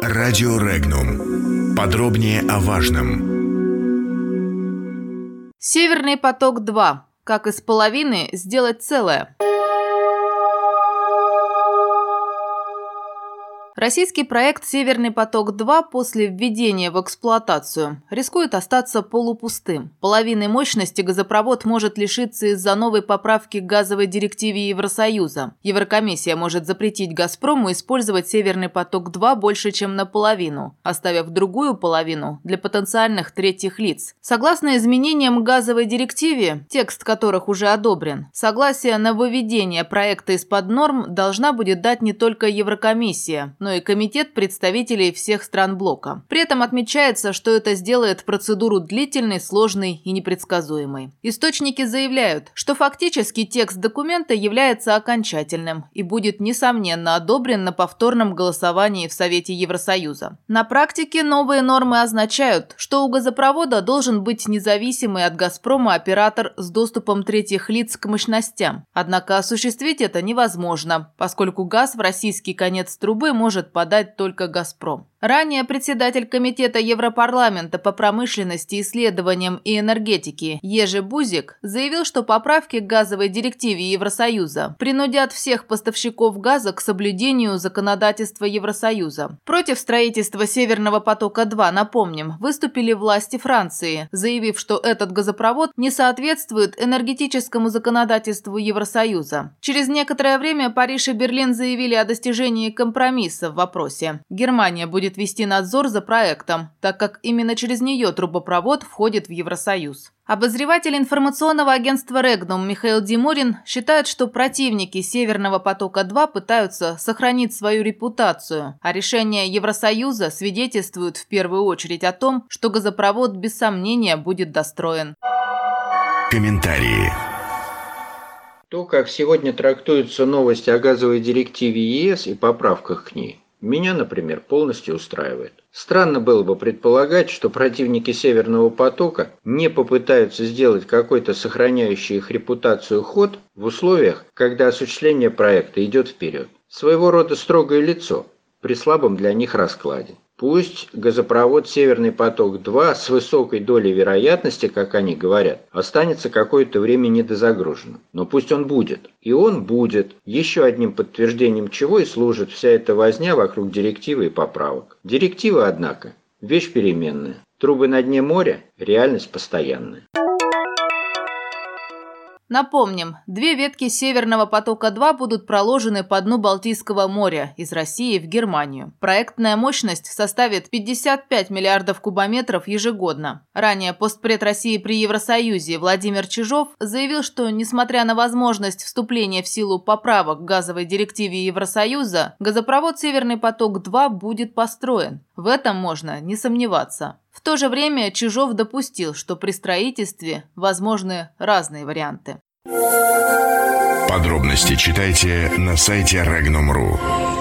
Радио Регнум. Подробнее о важном. Северный поток-2. Как из половины сделать целое. Российский проект «Северный поток-2» после введения в эксплуатацию рискует остаться полупустым. Половины мощности газопровод может лишиться из-за новой поправки к газовой директиве Евросоюза. Еврокомиссия может запретить «Газпрому» использовать «Северный поток-2» больше, чем наполовину, оставив другую половину для потенциальных третьих лиц. Согласно изменениям газовой директиве, текст которых уже одобрен, согласие на выведение проекта из-под норм должна будет дать не только Еврокомиссия, но и Комитет представителей всех стран блока. При этом отмечается, что это сделает процедуру длительной, сложной и непредсказуемой. Источники заявляют, что фактически текст документа является окончательным и будет, несомненно, одобрен на повторном голосовании в Совете Евросоюза. На практике новые нормы означают, что у газопровода должен быть независимый от «Газпрома» оператор с доступом третьих лиц к мощностям. Однако осуществить это невозможно, поскольку газ в российский конец трубы может может подать только «Газпром». Ранее председатель Комитета Европарламента по промышленности, исследованиям и энергетике Ежи Бузик заявил, что поправки к газовой директиве Евросоюза принудят всех поставщиков газа к соблюдению законодательства Евросоюза. Против строительства Северного потока-2, напомним, выступили власти Франции, заявив, что этот газопровод не соответствует энергетическому законодательству Евросоюза. Через некоторое время Париж и Берлин заявили о достижении компромисса в вопросе. Германия будет будет вести надзор за проектом, так как именно через нее трубопровод входит в Евросоюз. Обозреватель информационного агентства «Регнум» Михаил Димурин считает, что противники «Северного потока-2» пытаются сохранить свою репутацию, а решение Евросоюза свидетельствует в первую очередь о том, что газопровод без сомнения будет достроен. Комментарии. То, как сегодня трактуются новости о газовой директиве ЕС и поправках к ней, меня, например, полностью устраивает. Странно было бы предполагать, что противники Северного потока не попытаются сделать какой-то сохраняющий их репутацию ход в условиях, когда осуществление проекта идет вперед. Своего рода строгое лицо при слабом для них раскладе. Пусть газопровод «Северный поток-2» с высокой долей вероятности, как они говорят, останется какое-то время недозагруженным. Но пусть он будет. И он будет. Еще одним подтверждением чего и служит вся эта возня вокруг директивы и поправок. Директива, однако, вещь переменная. Трубы на дне моря – реальность постоянная. Напомним, две ветки Северного потока-2 будут проложены по дну Балтийского моря из России в Германию. Проектная мощность составит 55 миллиардов кубометров ежегодно. Ранее постпред России при Евросоюзе Владимир Чижов заявил, что, несмотря на возможность вступления в силу поправок к газовой директиве Евросоюза, газопровод Северный поток-2 будет построен. В этом можно не сомневаться. В то же время Чижов допустил, что при строительстве возможны разные варианты. Подробности читайте на сайте Regnum.ru.